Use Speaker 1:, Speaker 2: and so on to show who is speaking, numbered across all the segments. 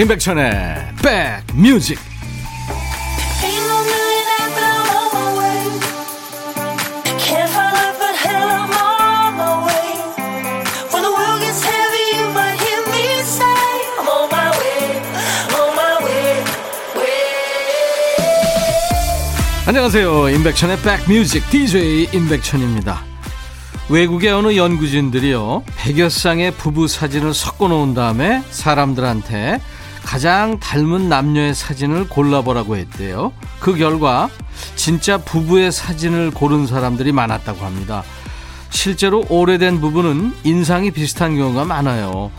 Speaker 1: 임백천의 백뮤직. 안녕하세요. 임백천의 백뮤직. DJ 임백천입니다. 외국의 어느 연구진들이요 100여 쌍의 부부 사진을 섞어 놓은 다음에 사람들한테 가장 닮은 남녀의 사진을 골라보라고 했대요. 그 결과 진짜 부부의 사진을 고른 사람들이 많았다고 합니다. 실제로 오래된 부부는 인상이 비슷한 경우가 많아요.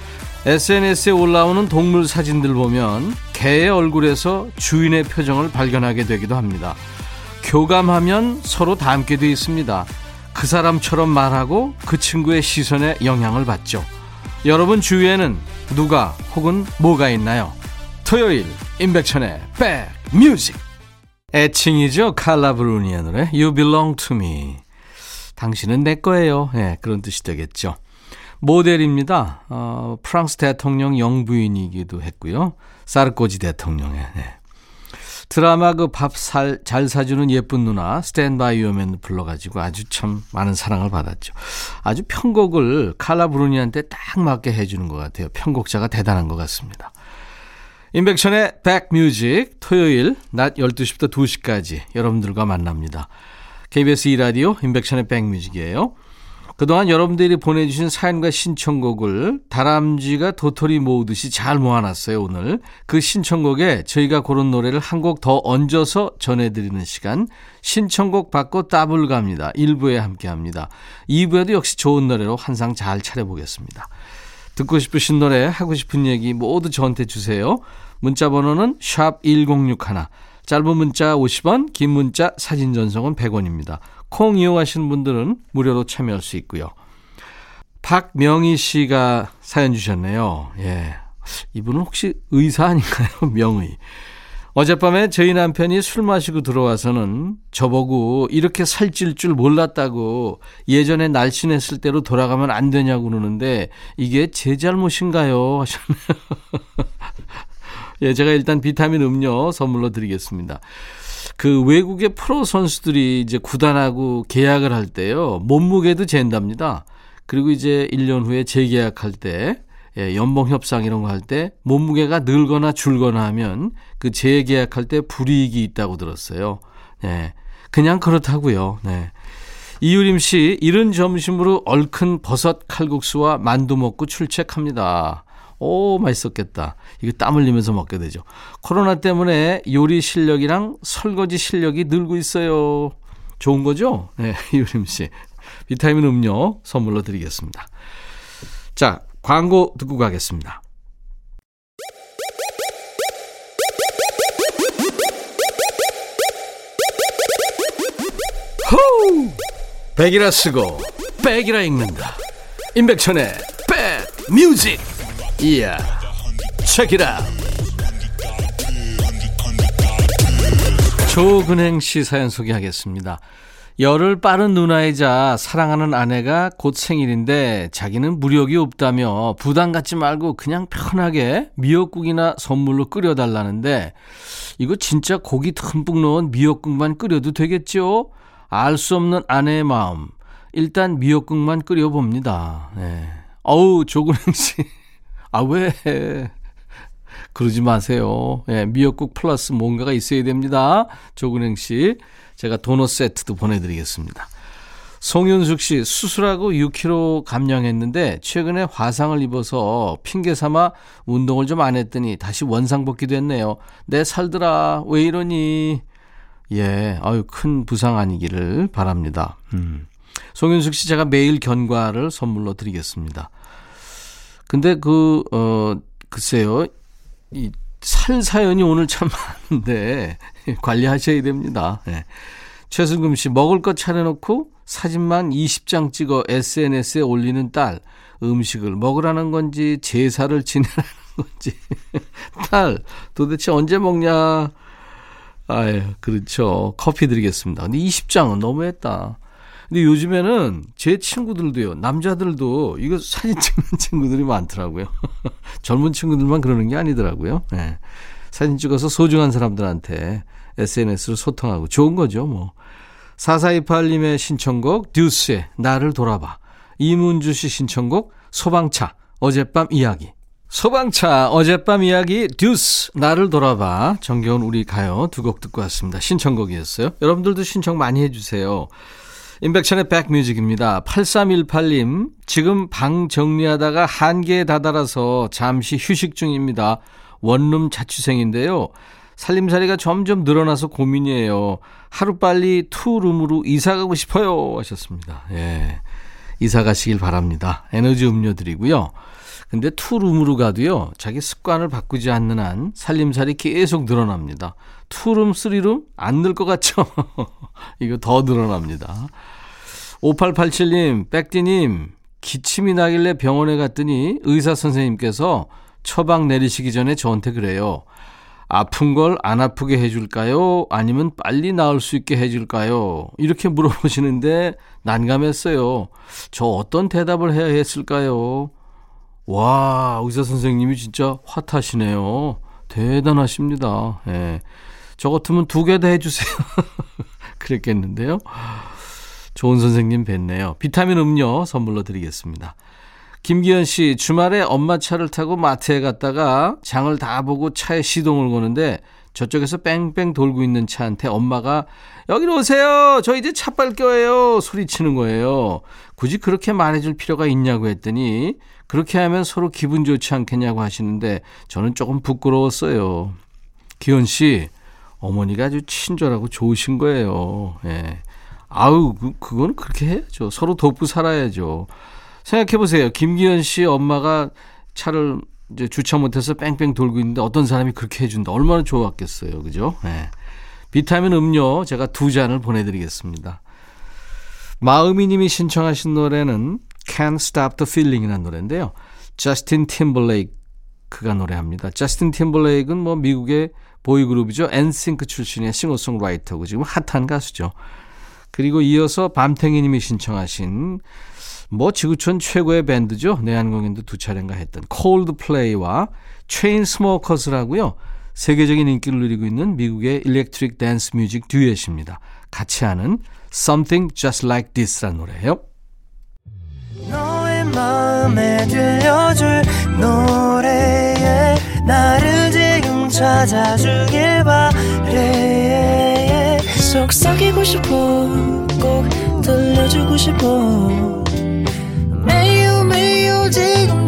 Speaker 1: SNS에 올라오는 동물 사진들 보면 개의 얼굴에서 주인의 표정을 발견하게 되기도 합니다. 교감하면 서로 닮게 돼 있습니다. 그 사람처럼 말하고 그 친구의 시선에 영향을 받죠. 여러분 주위에는 누가 혹은 뭐가 있나요? 토요일 임백천의 백뮤직 애칭이죠 칼라 브루니의 노래 You Belong To Me 당신은 내 거예요 네, 그런 뜻이 되겠죠 모델입니다 어, 프랑스 대통령 영부인이기도 했고요 사르코지 대통령의 네. 드라마 그 밥 잘 사주는 예쁜 누나 스탠바이 오면 불러가지고 아주 참 많은 사랑을 받았죠. 아주 편곡을 칼라 브루니한테 딱 맞게 해주는 것 같아요. 편곡자가 대단한 것 같습니다. 인백션의 백뮤직 토요일 낮 12시부터 2시까지 여러분들과 만납니다. KBS 2라디오 인백션의 백뮤직이에요. 그동안 여러분들이 보내주신 사연과 신청곡을 다람쥐가 도토리 모으듯이 잘 모아놨어요, 오늘. 그 신청곡에 저희가 고른 노래를 한 곡 더 얹어서 전해드리는 시간. 신청곡 받고 따블 갑니다. 1부에 함께 합니다. 2부에도 역시 좋은 노래로 환상 잘 차려보겠습니다. 듣고 싶으신 노래, 하고 싶은 얘기 모두 저한테 주세요. 문자 번호는 샵 1061. 짧은 문자 50원, 긴 문자 사진 전송은 100원입니다. 콩 이용하시는 분들은 무료로 참여할 수 있고요. 박명희 씨가 사연 주셨네요. 예. 이분은 혹시 의사 아닌가요? 명의. 어젯밤에 저희 남편이 술 마시고 들어와서는 저보고 이렇게 살찔 줄 몰랐다고 예전에 날씬했을 때로 돌아가면 안 되냐고 그러는데 이게 제 잘못인가요? 하셨네요. 예, 제가 일단 비타민 음료 선물로 드리겠습니다. 그 외국의 프로 선수들이 이제 구단하고 계약을 할 때요. 몸무게도 잰답니다. 그리고 이제 1년 후에 재계약할 때 예, 연봉 협상 이런 거 할 때 몸무게가 늘거나 줄거나 하면 그 재계약할 때 불이익이 있다고 들었어요. 예. 그냥 그렇다고요. 네. 이유림 씨, 이른 점심으로 얼큰 버섯 칼국수와 만두 먹고 출첵합니다. 오, 맛있었겠다. 이거 땀 흘리면서 먹게 되죠. 코로나 때문에 요리 실력이랑 설거지 실력이 늘고 있어요. 좋은 거죠? 네, 유림 씨. 비타민 음료 선물로 드리겠습니다. 자, 광고 듣고 가겠습니다. 호우! 백이라 쓰고 백이라 읽는다. 임백천의 백 뮤직. 이야 책이라 조근행 씨 사연 소개하겠습니다. 열을 빠른 누나이자 사랑하는 아내가 곧 생일인데 자기는 무력이 없다며 부담 갖지 말고 그냥 편하게 미역국이나 선물로 끓여달라는데 이거 진짜 고기 듬뿍 넣은 미역국만 끓여도 되겠죠? 알 수 없는 아내의 마음. 일단 미역국만 끓여봅니다. 네. 어우, 조근행 씨. 아, 왜? 그러지 마세요. 예, 미역국 플러스 뭔가가 있어야 됩니다. 조근행 씨. 제가 도넛 세트도 보내드리겠습니다. 송윤숙 씨, 수술하고 6kg 감량했는데, 최근에 화상을 입어서 핑계 삼아 운동을 좀 안 했더니 다시 원상복귀 됐네요. 내 살들아, 왜 이러니? 예, 아유, 큰 부상 아니기를 바랍니다. 음. 송윤숙 씨, 제가 매일 견과를 선물로 드리겠습니다. 근데 그, 어, 글쎄요. 이 살 사연이 오늘 참 많은데 관리하셔야 됩니다. 네. 최승금 씨, 먹을 것 차려놓고 사진만 20장 찍어 SNS에 올리는 딸. 음식을 먹으라는 건지, 제사를 지내라는 건지. 딸, 도대체 언제 먹냐? 아유, 그렇죠. 커피 드리겠습니다. 근데 20장은 너무했다. 근데 요즘에는 제 친구들도요, 남자들도 이거 사진 찍는 친구들이 많더라고요. 젊은 친구들만 그러는 게 아니더라고요. 네. 사진 찍어서 소중한 사람들한테 SNS로 소통하고 좋은 거죠, 뭐. 4428님의 신청곡 듀스의 나를 돌아봐. 이문주 씨 신청곡 소방차 어젯밤 이야기. 소방차 어젯밤 이야기 듀스 나를 돌아봐 정겨운 우리 가요 두 곡 듣고 왔습니다. 신청곡이었어요. 여러분들도 신청 많이 해주세요. 인백천의 백뮤직입니다. 8318님 지금 방 정리하다가 한계에 다다라서 잠시 휴식 중입니다. 원룸 자취생인데요. 살림살이가 점점 늘어나서 고민이에요. 하루빨리 투룸으로 이사 가고 싶어요. 하셨습니다. 예. 이사 가시길 바랍니다. 에너지 음료 드리고요. 근데 투룸으로 가도요, 자기 습관을 바꾸지 않는 한 살림살이 계속 늘어납니다. 투룸, 쓰리룸? 안 늘 것 같죠? 이거 더 늘어납니다. 5887님, 백디님, 기침이 나길래 병원에 갔더니 의사 선생님께서 처방 내리시기 전에 저한테 그래요. 아픈 걸 안 아프게 해줄까요? 아니면 빨리 나을 수 있게 해줄까요? 이렇게 물어보시는데 난감했어요. 저 어떤 대답을 해야 했을까요? 와, 의사 선생님이 진짜 핫하시네요. 대단하십니다. 예. 저 같으면 두 개 다 해주세요. 그랬겠는데요. 좋은 선생님 뵀네요. 비타민 음료 선물로 드리겠습니다. 김기현 씨, 주말에 엄마 차를 타고 마트에 갔다가 장을 다 보고 차에 시동을 거는데 저쪽에서 뺑뺑 돌고 있는 차한테 엄마가 여기로 오세요. 저 이제 차빨 거예요. 소리치는 거예요. 굳이 그렇게 말해줄 필요가 있냐고 했더니 그렇게 하면 서로 기분 좋지 않겠냐고 하시는데 저는 조금 부끄러웠어요. 기현 씨, 어머니가 아주 친절하고 좋으신 거예요. 예. 아우, 그, 그건 그렇게 해야죠. 서로 돕고 살아야죠. 생각해 보세요. 김기현 씨 엄마가 차를 이제 주차 못해서 뺑뺑 돌고 있는데 어떤 사람이 그렇게 해준다. 얼마나 좋았겠어요. 그죠? 예. 비타민 음료 제가 두 잔을 보내드리겠습니다. 마음이 님이 신청하신 노래는 Can't Stop the Feeling이라는 노래인데요. 저스틴 팀버레이크가 노래합니다. 저스틴 팀버레이크는 뭐 미국의 보이그룹이죠. 엔싱크 출신의 싱어송라이터고 지금 핫한 가수죠. 그리고 이어서 밤탱이 님이 신청하신 뭐 지구촌 최고의 밴드죠. 내한 공연도 두 차례인가 했던 콜드플레이와 체인스모커스라고요. 세계적인 인기를 누리고 있는 미국의 electric dance music 듀엣입니다. 같이 하는 Something Just Like This라는 노래예요. 너의 마음에 들려줄 노래에 나를 지금 찾아주길 바래 속삭이고 싶어 꼭 들려주고 싶어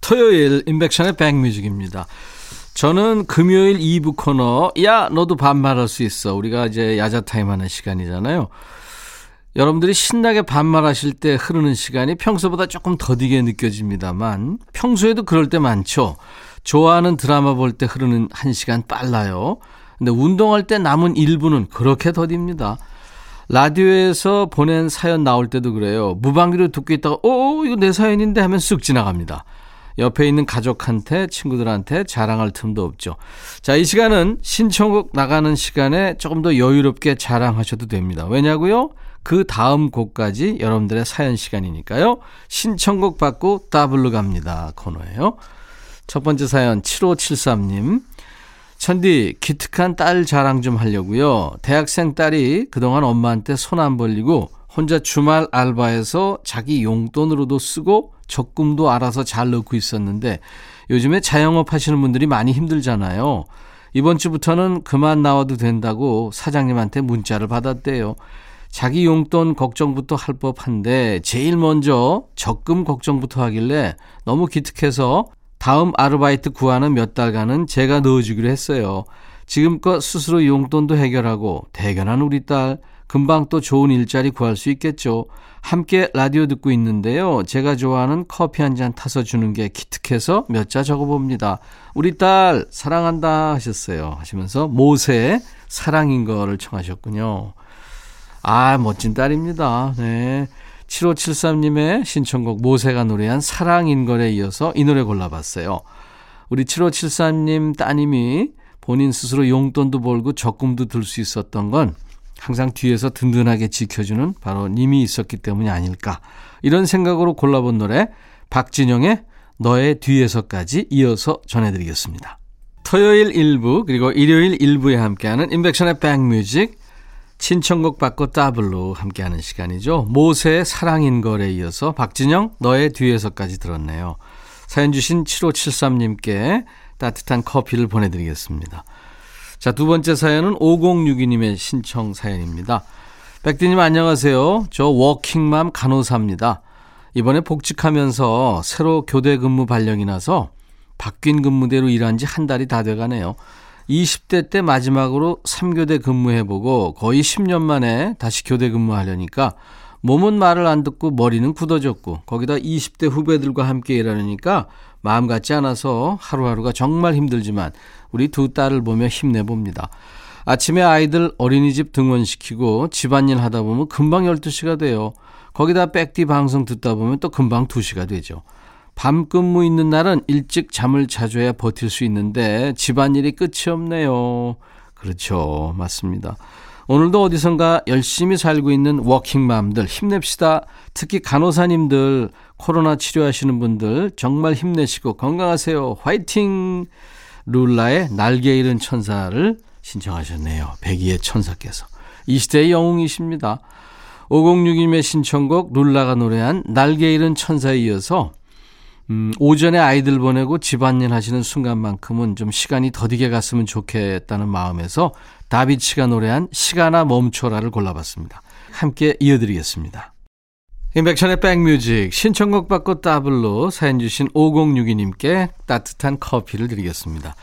Speaker 1: 토요일 임백천의 백뮤직입니다. 저는 금요일 2부 코너 야 너도 반말할 수 있어 우리가 이제 야자 타임 하는 시간이잖아요. 여러분들이 신나게 반말하실 때 흐르는 시간이 평소보다 조금 더디게 느껴집니다만 평소에도 그럴 때 많죠. 좋아하는 드라마 볼 때 흐르는 한 시간 빨라요. 근데 운동할 때 남은 1부는 그렇게 더딥니다. 라디오에서 보낸 사연 나올 때도 그래요. 무방비로 듣고 있다가 어 이거 내 사연인데 하면 쓱 지나갑니다. 옆에 있는 가족한테 친구들한테 자랑할 틈도 없죠. 자, 이 시간은 신청곡 나가는 시간에 조금 더 여유롭게 자랑하셔도 됩니다. 왜냐고요? 그 다음 곡까지 여러분들의 사연 시간이니까요. 신청곡 받고 더블로 갑니다. 코너예요. 첫 번째 사연 7573님. 천디 기특한 딸 자랑 좀 하려고요. 대학생 딸이 그동안 엄마한테 손 안 벌리고 혼자 주말 알바해서 자기 용돈으로도 쓰고 적금도 알아서 잘 넣고 있었는데 요즘에 자영업 하시는 분들이 많이 힘들잖아요. 이번 주부터는 그만 나와도 된다고 사장님한테 문자를 받았대요. 자기 용돈 걱정부터 할 법한데 제일 먼저 적금 걱정부터 하길래 너무 기특해서 다음 아르바이트 구하는 몇 달간은 제가 넣어주기로 했어요. 지금껏 스스로 용돈도 해결하고 대견한 우리 딸 금방 또 좋은 일자리 구할 수 있겠죠. 함께 라디오 듣고 있는데요. 제가 좋아하는 커피 한 잔 타서 주는 게 기특해서 몇 자 적어봅니다. 우리 딸 사랑한다 하셨어요. 하시면서 모세 사랑인 거를 청하셨군요. 아, 멋진 딸입니다. 네. 7573님의 신청곡 모세가 노래한 사랑인 거에 이어서 이 노래 골라봤어요. 우리 7573님 따님이 본인 스스로 용돈도 벌고 적금도 들 수 있었던 건 항상 뒤에서 든든하게 지켜주는 바로 님이 있었기 때문이 아닐까. 이런 생각으로 골라본 노래 박진영의 너의 뒤에서까지 이어서 전해드리겠습니다. 토요일 1부 그리고 일요일 1부에 함께하는 임백천의 백뮤직 신청곡 받고 더블로 함께하는 시간이죠. 모세의 사랑인 걸에 이어서 박진영 너의 뒤에서까지 들었네요. 사연 주신 7573님께 따뜻한 커피를 보내드리겠습니다. 자, 두 번째 사연은 5062님의 신청 사연입니다. 백디님 안녕하세요. 저 워킹맘 간호사입니다. 이번에 복직하면서 새로 교대 근무 발령이 나서 바뀐 근무대로 일한 지 한 달이 다 돼가네요. 20대 때 마지막으로 3교대 근무해보고 거의 10년 만에 다시 교대 근무하려니까 몸은 말을 안 듣고 머리는 굳어졌고 거기다 20대 후배들과 함께 일하려니까 마음 같지 않아서 하루하루가 정말 힘들지만 우리 두 딸을 보며 힘내봅니다. 아침에 아이들 어린이집 등원시키고 집안일 하다 보면 금방 12시가 돼요. 거기다 백디 방송 듣다 보면 또 금방 2시가 되죠. 밤 근무 있는 날은 일찍 잠을 자줘야 버틸 수 있는데 집안일이 끝이 없네요. 그렇죠. 맞습니다. 오늘도 어디선가 열심히 살고 있는 워킹맘들 힘냅시다. 특히 간호사님들 코로나 치료하시는 분들 정말 힘내시고 건강하세요. 화이팅! 룰라의 날개 잃은 천사를 신청하셨네요. 백이의 천사께서. 이 시대의 영웅이십니다. 5062님의 신청곡 룰라가 노래한 날개 잃은 천사에 이어서 음, 오전에 아이들 보내고 집안일 하시는 순간만큼은 좀 시간이 더디게 갔으면 좋겠다는 마음에서 다비치가 노래한 시간아 멈춰라를 골라봤습니다. 함께 이어드리겠습니다. 임백천의 백뮤직 신청곡 받고 더블로 사연 주신 5062님께 따뜻한 커피를 드리겠습니다.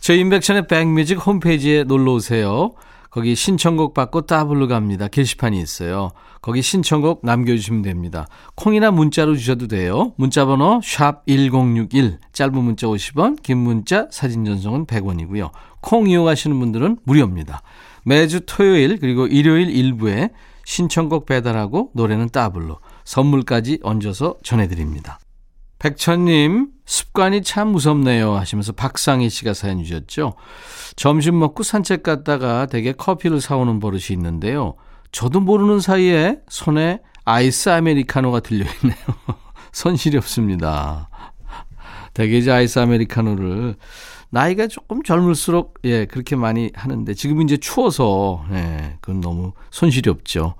Speaker 1: 저희 임백천의 백뮤직 홈페이지에 놀러 오세요. 거기 신청곡 받고 더블로 갑니다. 게시판이 있어요. 거기 신청곡 남겨주시면 됩니다. 콩이나 문자로 주셔도 돼요. 문자번호 샵 1061, 짧은 문자 50원, 긴 문자 사진 전송은 100원이고요. 콩 이용하시는 분들은 무료입니다. 매주 토요일 그리고 일요일 일부에 신청곡 배달하고 노래는 더블로 선물까지 얹어서 전해드립니다. 백천님, 습관이 참 무섭네요. 하시면서 박상희 씨가 사연 주셨죠. 점심 먹고 산책 갔다가 되게 커피를 사오는 버릇이 있는데요. 저도 모르는 사이에 손에 아이스 아메리카노가 들려있네요. 손실이 없습니다. 되게 이제 아이스 아메리카노를 나이가 조금 젊을수록 예 그렇게 많이 하는데 지금 이제 추워서 예 그건 너무 손실이 없죠.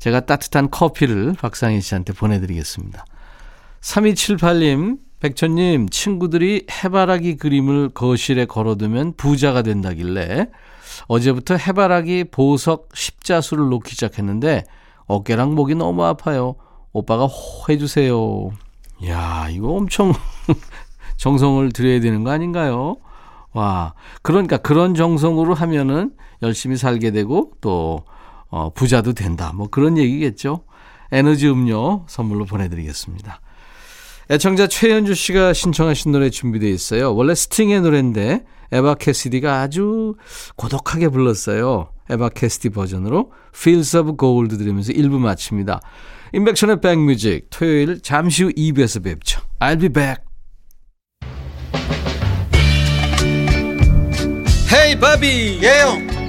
Speaker 1: 제가 따뜻한 커피를 박상희 씨한테 보내드리겠습니다. 3278님, 백천님, 친구들이 해바라기 그림을 거실에 걸어두면 부자가 된다길래 어제부터 해바라기 보석 십자수를 놓기 시작했는데 어깨랑 목이 너무 아파요. 오빠가 호 해주세요. 야, 이거 엄청 정성을 들여야 되는 거 아닌가요? 와, 그러니까 그런 정성으로 하면은 열심히 살게 되고 또 어, 부자도 된다. 뭐 그런 얘기겠죠. 에너지 음료 선물로 보내드리겠습니다. 애청자 최현주 씨가 신청하신 노래 준비되어 있어요. 원래 스팅의 노래인데 에바 캐시디가 아주 고독하게 불렀어요. 에바 캐시디 버전으로 Fields of Gold 들으면서 1부 마칩니다. 임백천의 백뮤직 토요일 잠시 후 2부에서 뵙죠. I'll be back. Hey 바비
Speaker 2: 예영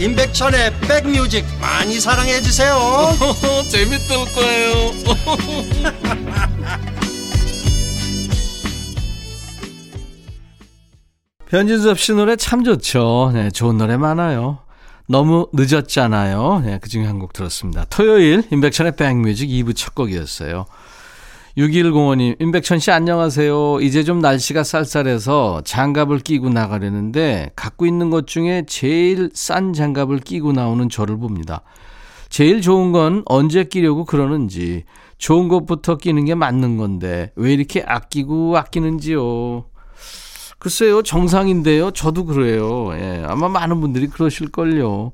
Speaker 2: 임백천의 백뮤직 많이 사랑해 주세요.
Speaker 1: 재밌을 거예요. 변진섭 씨 노래 참 좋죠. 네, 좋은 노래 많아요. 너무 늦었잖아요. 네, 그중에 한 곡 들었습니다. 토요일 임백천의 백뮤직 2부 첫 곡이었어요 6105님, 임백천 씨 안녕하세요. 이제 좀 날씨가 쌀쌀해서 장갑을 끼고 나가려는데 갖고 있는 것 중에 제일 싼 장갑을 끼고 나오는 저를 봅니다. 제일 좋은 건 언제 끼려고 그러는지 좋은 것부터 끼는 게 맞는 건데 왜 이렇게 아끼고 아끼는지요. 글쎄요, 정상인데요. 저도 그래요. 예, 아마 많은 분들이 그러실걸요.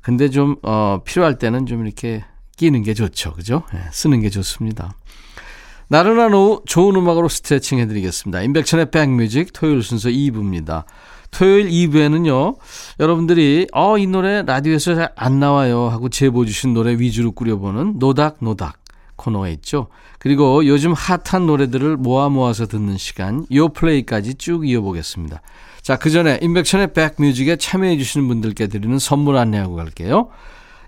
Speaker 1: 근데 좀, 어, 필요할 때는 좀 이렇게 끼는 게 좋죠. 그죠? 예, 쓰는 게 좋습니다. 나른한 오후 좋은 음악으로 스트레칭 해드리겠습니다. 인백천의 백뮤직 토요일 순서 2부입니다. 토요일 2부에는요, 여러분들이, 어, 이 노래 라디오에서 잘 안 나와요 하고 제보 주신 노래 위주로 꾸려보는 노닥노닥 코너가 있죠. 그리고 요즘 핫한 노래들을 모아 모아서 듣는 시간, 요플레이까지 쭉 이어보겠습니다. 자, 그 전에 임백천의 백뮤직에 참여해주시는 분들께 드리는 선물 안내하고 갈게요.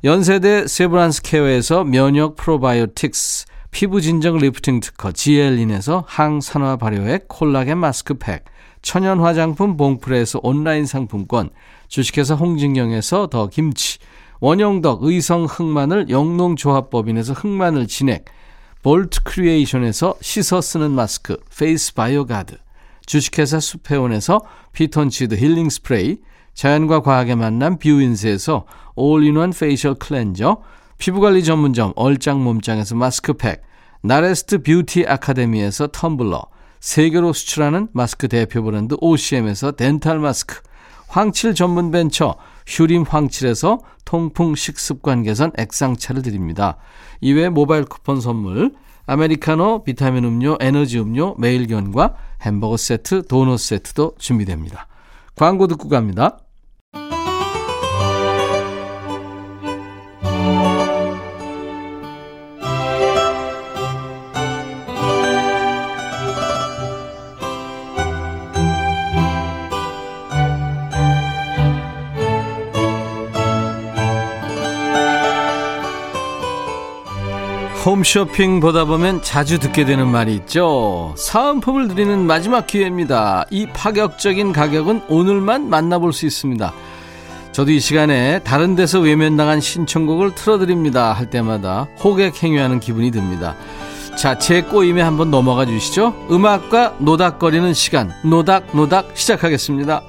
Speaker 1: 연세대 세브란스 케어에서 면역 프로바이오틱스, 피부 진정 리프팅 특허 지엘린에서 항산화 발효액 콜라겐 마스크팩, 천연 화장품 봉프레에서 온라인 상품권, 주식회사 홍진경에서 더 김치, 원영덕 의성 흑마늘 영농조합법인에서 흑마늘 진액, 볼트 크리에이션에서 씻어 쓰는 마스크 페이스 바이오 가드, 주식회사 수페온에서 피톤치드 힐링 스프레이, 자연과 과학의 만남 뷰인스에서 all-in-one facial cleanser, 피부관리 전문점 얼짱 몸짱에서 마스크팩, 나레스트 뷰티 아카데미에서 텀블러, 세계로 수출하는 마스크 대표 브랜드 OCM에서 덴탈 마스크, 황칠 전문 벤처 휴림 황칠에서 통풍 식습관 개선 액상차를 드립니다. 이외 모바일 쿠폰 선물, 아메리카노, 비타민 음료, 에너지 음료, 매일견과 햄버거 세트, 도넛 세트도 준비됩니다. 광고 듣고 갑니다. 홈쇼핑 보다 보면 자주 듣게 되는 말이 있죠. 사은품을 드리는 마지막 기회입니다. 이 파격적인 가격은 오늘만 만나볼 수 있습니다. 저도 이 시간에 다른 데서 외면당한 신청곡을 틀어드립니다. 할 때마다 호객 행위하는 기분이 듭니다. 자, 제 꼬임에 한번 넘어가 주시죠. 음악과 노닥거리는 시간, 노닥노닥 시작하겠습니다.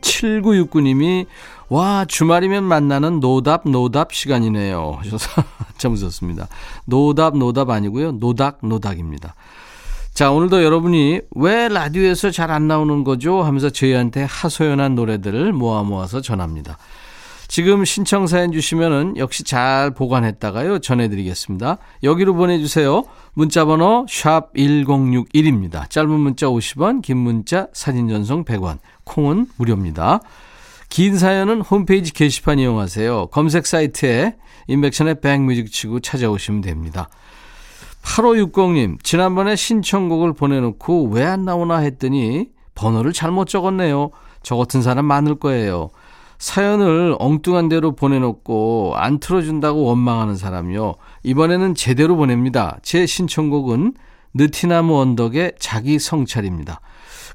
Speaker 1: 7969님이 와, 주말이면 만나는 노답, 노답 시간이네요. 하셔서 참 웃었습니다. 노답, 노답 아니고요. 노닥, 노닥입니다. 자, 오늘도 여러분이 왜 라디오에서 잘 안 나오는 거죠? 하면서 저희한테 하소연한 노래들을 모아 모아서 전합니다. 지금 신청 사연 주시면은 역시 잘 보관했다가요. 전해드리겠습니다. 여기로 보내주세요. 문자번호 샵 1061입니다. 짧은 문자 50원, 긴 문자 사진 전송 100원, 콩은 무료입니다. 긴 사연은 홈페이지 게시판 이용하세요. 검색 사이트에 인백션의 백뮤직 치고 찾아오시면 됩니다. 8560님, 지난번에 신청곡을 보내놓고 왜 안 나오나 했더니 번호를 잘못 적었네요. 저 같은 사람 많을 거예요. 사연을 엉뚱한 대로 보내놓고 안 틀어준다고 원망하는 사람이요. 이번에는 제대로 보냅니다. 제 신청곡은 느티나무 언덕의 자기 성찰입니다.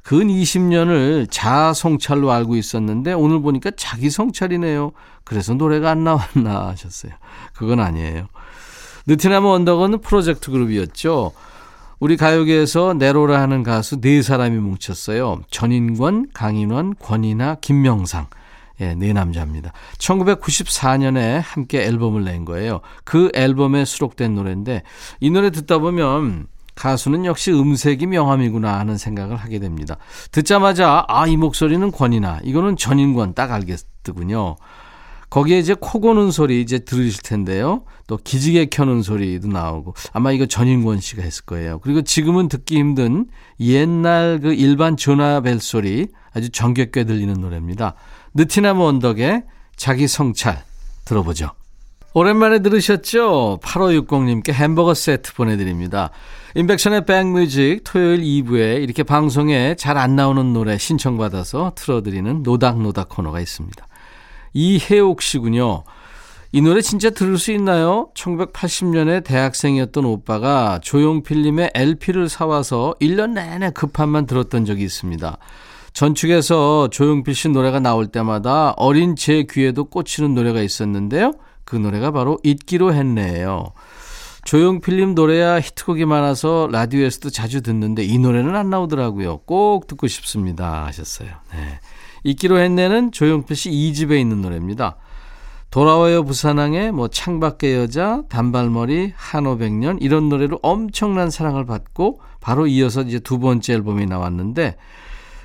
Speaker 1: 근 20년을 자아 성찰로 알고 있었는데 오늘 보니까 자기 성찰이네요. 그래서 노래가 안 나왔나 하셨어요. 그건 아니에요. 느티나무 언덕은 프로젝트 그룹이었죠. 우리 가요계에서 네로라 하는 가수 네 사람이 뭉쳤어요. 전인권, 강인원, 권이나 김명상. 예, 네 남자입니다. 1994년에 함께 앨범을 낸 거예요. 그 앨범에 수록된 노래인데 이 노래 듣다 보면 가수는 역시 음색이 명함이구나 하는 생각을 하게 됩니다. 듣자마자 아 이 목소리는 권이나 이거는 전인권 딱 알겠더군요. 거기에 이제 코 고는 소리 이제 들으실 텐데요. 또 기지개 켜는 소리도 나오고 아마 이거 전인권 씨가 했을 거예요. 그리고 지금은 듣기 힘든 옛날 그 일반 전화 벨 소리 아주 정겹게 들리는 노래입니다. 느티나무 언덕의 자기 성찰 들어보죠. 오랜만에 들으셨죠? 8560님께 햄버거 세트 보내드립니다. 인백션의 백뮤직 토요일 2부에 이렇게 방송에 잘 안 나오는 노래 신청받아서 틀어드리는 노닥노닥 코너가 있습니다. 이혜옥 씨군요. 이 노래 진짜 들을 수 있나요? 1980년에 대학생이었던 오빠가 조용필님의 LP를 사와서 1년 내내 급한만 들었던 적이 있습니다. 전축에서 조용필 씨 노래가 나올 때마다 어린 제 귀에도 꽂히는 노래가 있었는데요. 그 노래가 바로 잊기로 했네요. 조용필님 노래야 히트곡이 많아서 라디오에서도 자주 듣는데 이 노래는 안 나오더라고요. 꼭 듣고 싶습니다. 하셨어요. 네. 있기로 했네는 조용필 씨 2집에 있는 노래입니다. 돌아와요 부산항에 뭐 창밖의 여자, 단발머리, 한오백년 이런 노래로 엄청난 사랑을 받고 바로 이어서 이제 두 번째 앨범이 나왔는데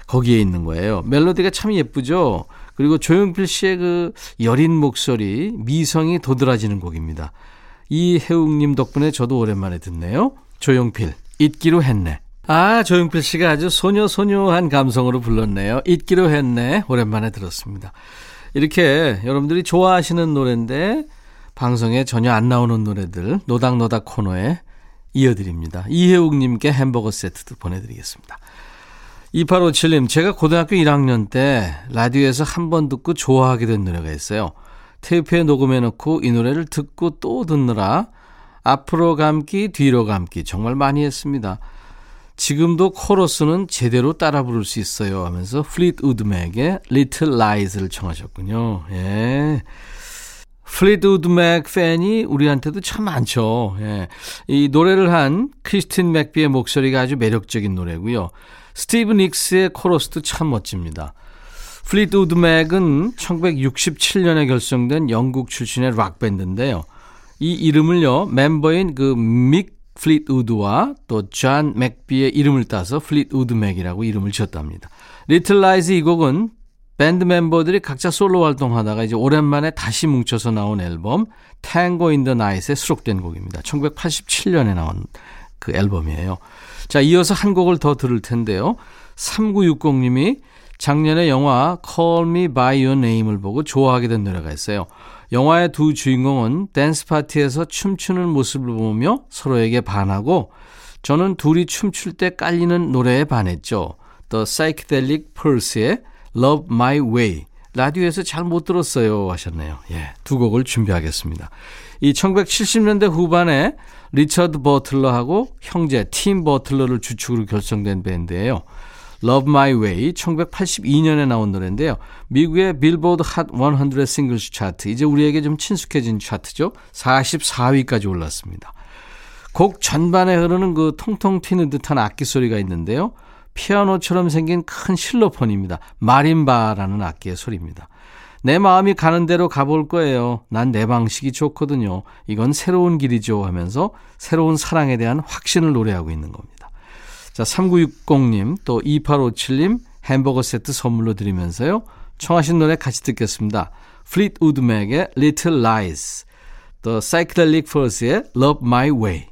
Speaker 1: 거기에 있는 거예요. 멜로디가 참 예쁘죠. 그리고 조용필 씨의 그 여린 목소리, 미성이 도드라지는 곡입니다. 이혜웅님 덕분에 저도 오랜만에 듣네요. 조용필, 잊기로 했네. 아, 조용필 씨가 아주 소녀소녀한 감성으로 불렀네요. 잊기로 했네. 오랜만에 들었습니다. 이렇게 여러분들이 좋아하시는 노래인데 방송에 전혀 안 나오는 노래들 노닥노닥 코너에 이어드립니다. 이혜욱님께 햄버거 세트도 보내드리겠습니다. 2857님, 제가 고등학교 1학년 때 라디오에서 한 번 듣고 좋아하게 된 노래가 있어요. 테이프에 녹음해놓고 이 노래를 듣고 또 듣느라 앞으로 감기, 뒤로 감기 정말 많이 했습니다. 지금도 코러스는 제대로 따라 부를 수 있어요 하면서 플릿우드 맥의 Little Lies를 청하셨군요. 예. 플리트우드 맥 팬이 우리한테도 참 많죠. 예. 이 노래를 한 크리스틴 맥비의 목소리가 아주 매력적인 노래고요. 스티브 닉스의 코러스도 참 멋집니다. 플리트우드 맥은 1967년에 결성된 영국 출신의 락밴드인데요. 이 이름을요, 멤버인 그 믹 플릿우드와 또 존 맥비의 이름을 따서 플릿우드 맥이라고 이름을 지었답니다. Little Lies 이 곡은 밴드 멤버들이 각자 솔로 활동하다가 이제 오랜만에 다시 뭉쳐서 나온 앨범 탱고 인더 나잇에 수록된 곡입니다. 1987년에 나온 그 앨범이에요. 자, 이어서 한 곡을 더 들을 텐데요. 3960님이 작년에 영화 Call Me By Your Name을 보고 좋아하게 된 노래가 있어요. 영화의 두 주인공은 댄스 파티에서 춤추는 모습을 보며 서로에게 반하고 저는 둘이 춤출 때 깔리는 노래에 반했죠. The Psychedelic Furs의 Love My Way. 라디오에서 잘 못 들었어요 하셨네요. 예, 두 곡을 준비하겠습니다. 이 1970년대 후반에 리처드 버틀러하고 형제 팀 버틀러를 주축으로 결성된 밴드예요. Love My Way 1982년에 나온 노래인데요. 미국의 빌보드 Hot 100 Singles 차트 이제 우리에게 좀 친숙해진 차트죠. 44위까지 올랐습니다. 곡 전반에 흐르는 그 통통 튀는 듯한 악기 소리가 있는데요. 피아노처럼 생긴 큰 실로폰입니다. 마림바라는 악기의 소리입니다. 내 마음이 가는 대로 가볼 거예요. 난 내 방식이 좋거든요. 이건 새로운 길이죠 하면서 새로운 사랑에 대한 확신을 노래하고 있는 겁니다. 자, 3960님, 또 2857님 햄버거 세트 선물로 드리면서요. 청하신 노래 같이 듣겠습니다. 플릿 우드맥의 Little Lies, 또 Psychedelic Force의 Love My Way.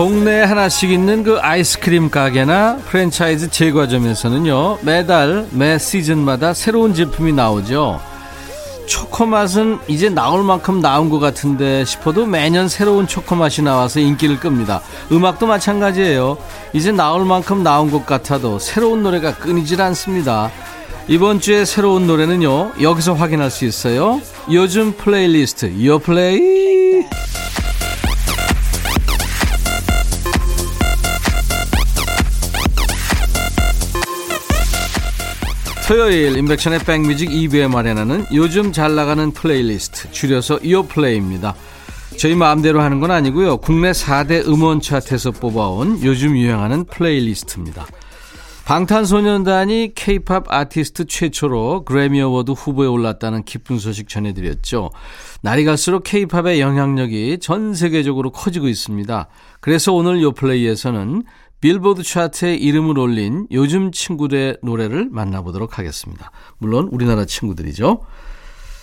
Speaker 1: 동네에 하나씩 있는 그 아이스크림 가게나 프랜차이즈 제과점에서는요, 매달, 매 시즌마다 새로운 제품이 나오죠. 초코 맛은 이제 나올 만큼 나온 것 같은데 싶어도 매년 새로운 초코 맛이 나와서 인기를 끕니다. 음악도 마찬가지예요. 이제 나올 만큼 나온 것 같아도 새로운 노래가 끊이질 않습니다. 이번 주에 새로운 노래는요, 여기서 확인할 수 있어요. 요즘 플레이리스트, 요플레이. 토요일 임백천의 백뮤직 2부에 마련하는 요즘 잘 나가는 플레이리스트 줄여서 요플레이입니다. 저희 마음대로 하는 건 아니고요. 국내 4대 음원 차트에서 뽑아온 요즘 유행하는 플레이리스트입니다. 방탄소년단이 케이팝 아티스트 최초로 그래미 어워드 후보에 올랐다는 기쁜 소식 전해드렸죠. 날이 갈수록 케이팝의 영향력이 전 세계적으로 커지고 있습니다. 그래서 오늘 요플레이에서는 빌보드 차트에 이름을 올린 요즘 친구들의 노래를 만나보도록 하겠습니다. 물론 우리나라 친구들이죠.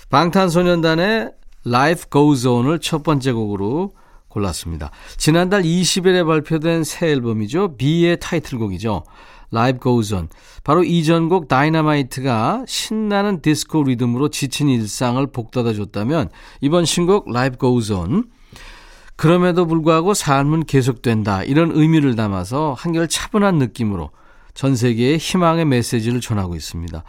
Speaker 1: 방탄소년단의 Life Goes On을 첫 번째 곡으로 골랐습니다. 지난달 20일에 발표된 새 앨범이죠. B의 타이틀곡이죠. Live Goes On. 바로 이전 곡 다이너마이트가 신나는 디스코 리듬으로 지친 일상을 복돋아 줬다면 이번 신곡 Live Goes On 그럼에도 불구하고 삶은 계속된다. 이런 의미를 담아서 한결 차분한 느낌으로 전 세계에 희망의 메시지를 전하고 있습니다.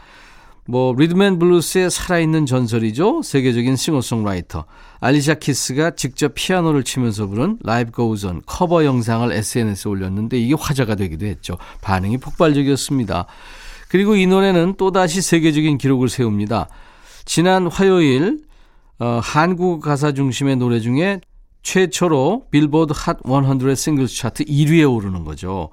Speaker 1: 뭐 리듬 앤 블루스의 살아있는 전설이죠. 세계적인 싱어송라이터 알리샤 키스가 직접 피아노를 치면서 부른 Life Goes On 커버 영상을 SNS에 올렸는데 이게 화제가 되기도 했죠. 반응이 폭발적이었습니다. 그리고 이 노래는 또다시 세계적인 기록을 세웁니다. 지난 화요일 어, 한국 가사 중심의 노래 중에 최초로 빌보드 Hot 100 Singles 차트 1위에 오르는 거죠.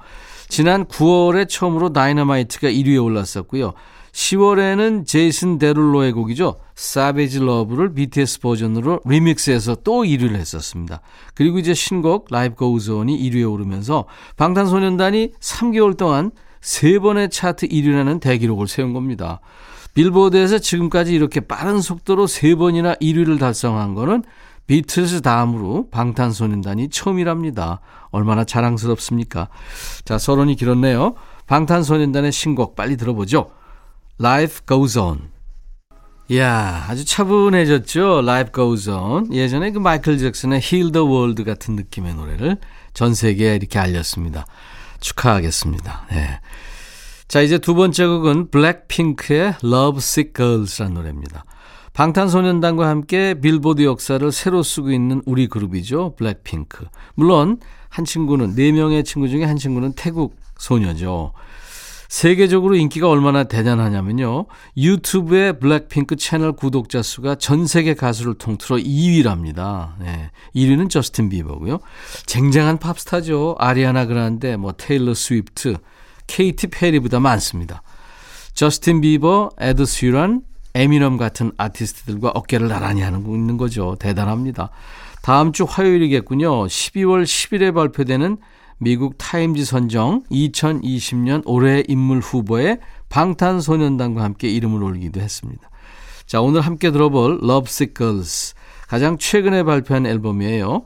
Speaker 1: 지난 9월에 처음으로 Dynamite가 1위에 올랐었고요. 10월에는 제이슨 데룰로의 곡이죠. Savage Love를 BTS 버전으로 리믹스해서 또 1위를 했었습니다. 그리고 이제 신곡 Life Goes On이 1위에 오르면서 방탄소년단이 3개월 동안 3번의 차트 1위라는 대기록을 세운 겁니다. 빌보드에서 지금까지 이렇게 빠른 속도로 3번이나 1위를 달성한 거는 비틀즈 다음으로 방탄소년단이 처음이랍니다. 얼마나 자랑스럽습니까? 자, 서론이 길었네요. 방탄소년단의 신곡 빨리 들어보죠. Life Goes On. 이야, 아주 차분해졌죠? Life Goes On. 예전에 그 마이클 잭슨의 Heal the World 같은 느낌의 노래를 전 세계에 이렇게 알렸습니다. 축하하겠습니다. 네. 자, 이제 두 번째 곡은 블랙핑크의 Love Sick Girls라는 노래입니다. 방탄소년단과 함께 빌보드 역사를 새로 쓰고 있는 우리 그룹이죠. 블랙핑크. 물론 한 친구는 네 명의 친구 중에 한 친구는 태국 소녀죠. 세계적으로 인기가 얼마나 대단하냐면요. 유튜브의 블랙핑크 채널 구독자 수가 전 세계 가수를 통틀어 2위랍니다. 네. 1위는 저스틴 비버고요. 쟁쟁한 팝스타죠. 아리아나 그란데, 뭐 테일러 스위프트, 케이티 페리보다 많습니다. 저스틴 비버, 에드 시런, 에미넴 같은 아티스트들과 어깨를 나란히 하고 있는 거죠. 대단합니다. 다음 주 화요일이겠군요. 12월 10일에 발표되는 미국 타임지 선정 2020년 올해 인물 후보에 방탄소년단과 함께 이름을 올리기도 했습니다. 자, 오늘 함께 들어볼 Lovesick Girls. 가장 최근에 발표한 앨범이에요.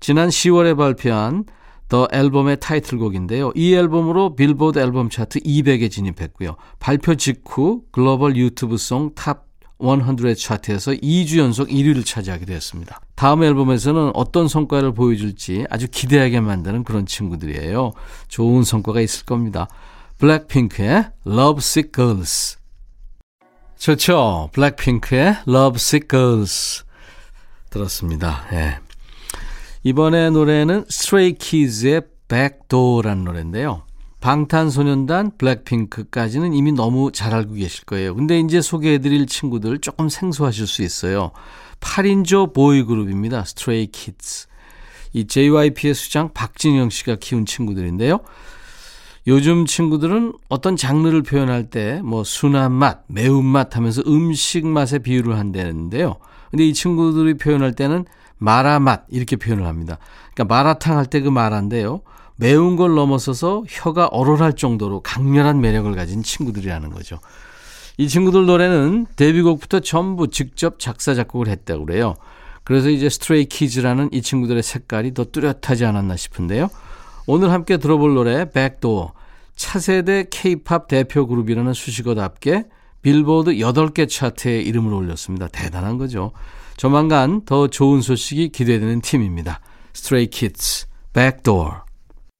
Speaker 1: 지난 10월에 발표한 더 앨범의 타이틀곡인데요. 이 앨범으로 빌보드 앨범 차트 200에 진입했고요. 발표 직후 글로벌 유튜브 송탑 100 차트에서 2주 연속 1위를 차지하게 되었습니다. 다음 앨범에서는 어떤 성과를 보여줄지 아주 기대하게 만드는 그런 친구들이에요. 좋은 성과가 있을 겁니다. 블랙핑크의 Lovesick Girls. 좋죠. 블랙핑크의 Lovesick Girls. 들었습니다. 예. 이번에 노래는 Stray Kids의 Backdoor라는 노래인데요. 방탄소년단, 블랙핑크까지는 이미 너무 잘 알고 계실 거예요. 근데 이제 소개해드릴 친구들 조금 생소하실 수 있어요. 8인조 보이그룹입니다. 스트레이 키즈. 이 JYP의 수장 박진영 씨가 키운 친구들인데요. 요즘 친구들은 어떤 장르를 표현할 때 뭐 순한 맛, 매운맛 하면서 음식 맛에 비유를 한다는데요. 근데 이 친구들이 표현할 때는 마라맛 이렇게 표현을 합니다. 그러니까 마라탕 할 때 그 마라인데요. 매운 걸 넘어서서 혀가 얼얼할 정도로 강렬한 매력을 가진 친구들이라는 거죠. 이 친구들 노래는 데뷔곡부터 전부 직접 작사 작곡을 했다고 그래요. 그래서 이제 스트레이 키즈라는 이 친구들의 색깔이 더 뚜렷하지 않았나 싶은데요. 오늘 함께 들어볼 노래 Backdoor 차세대 케이팝 대표 그룹이라는 수식어답게 빌보드 8개 차트에 이름을 올렸습니다. 대단한 거죠. 조만간 더 좋은 소식이 기대되는 팀입니다. 스트레이 키즈 Backdoor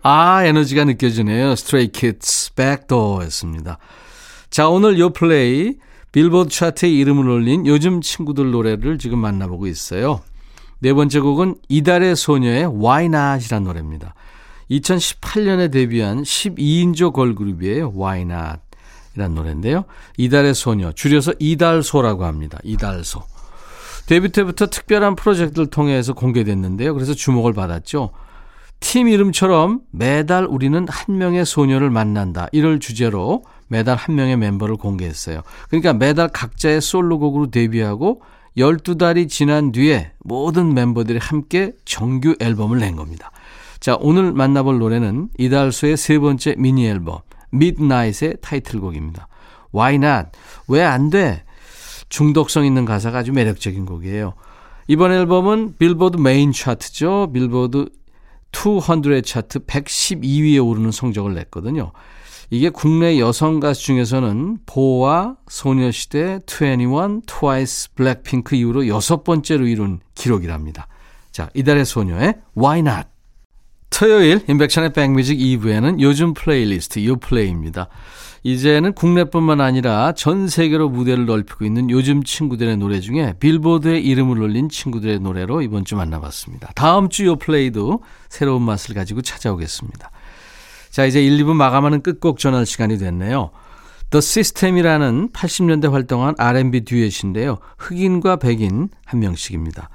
Speaker 1: 아, 에너지가 느껴지네요. 스트레이 키즈 Backdoor였습니다. 자, 오늘 요 플레이 빌보드 차트에 이름을 올린 요즘 친구들 노래를 지금 만나보고 있어요. 네 번째 곡은 이달의 소녀의 Why Not이란 노래입니다. 2018년에 데뷔한 12인조 걸그룹이에요. Why Not 이란 노래인데요. 이달의 소녀, 줄여서 이달소라고 합니다. 이달소. 데뷔 때부터 특별한 프로젝트를 통해서 공개됐는데요. 그래서 주목을 받았죠. 팀 이름처럼 매달 우리는 한 명의 소녀를 만난다. 이럴 주제로 매달 한 명의 멤버를 공개했어요. 그러니까 매달 각자의 솔로곡으로 데뷔하고 12달이 지난 뒤에 모든 멤버들이 함께 정규 앨범을 낸 겁니다. 자, 오늘 만나볼 노래는 이달소의 세 번째 미니 앨범 Midnight의 타이틀곡입니다. Why not? 왜 안 돼? 중독성 있는 가사가 아주 매력적인 곡이에요. 이번 앨범은 빌보드 메인 차트죠. 빌보드 200 차트 112위에 오르는 성적을 냈거든요. 이게 국내 여성 가수 중에서는 보아, 소녀시대, 21, 트와이스, 블랙핑크 이후로 여섯 번째로 이룬 기록이랍니다. 자, 이달의 소녀의 Why Not? 토요일 인백션의 백뮤직 2부에는 요즘 플레이리스트 요플레이입니다. 이제는 국내뿐만 아니라 전 세계로 무대를 넓히고 있는 요즘 친구들의 노래 중에 빌보드에 이름을 올린 친구들의 노래로 이번 주 만나봤습니다. 다음 주 요플레이도 새로운 맛을 가지고 찾아오겠습니다. 자, 이제 1, 2부 마감하는 끝곡 전할 시간이 됐네요. The System이라는 80년대 활동한 R&B 듀엣인데요. 흑인과 백인 한 명씩입니다.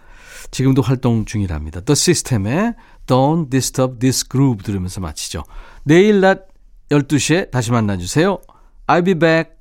Speaker 1: 지금도 활동 중이랍니다. The System의 Don't Disturb This Groove 들으면서 마치죠. 내일 낮 12시에 다시 만나주세요. I'll be back.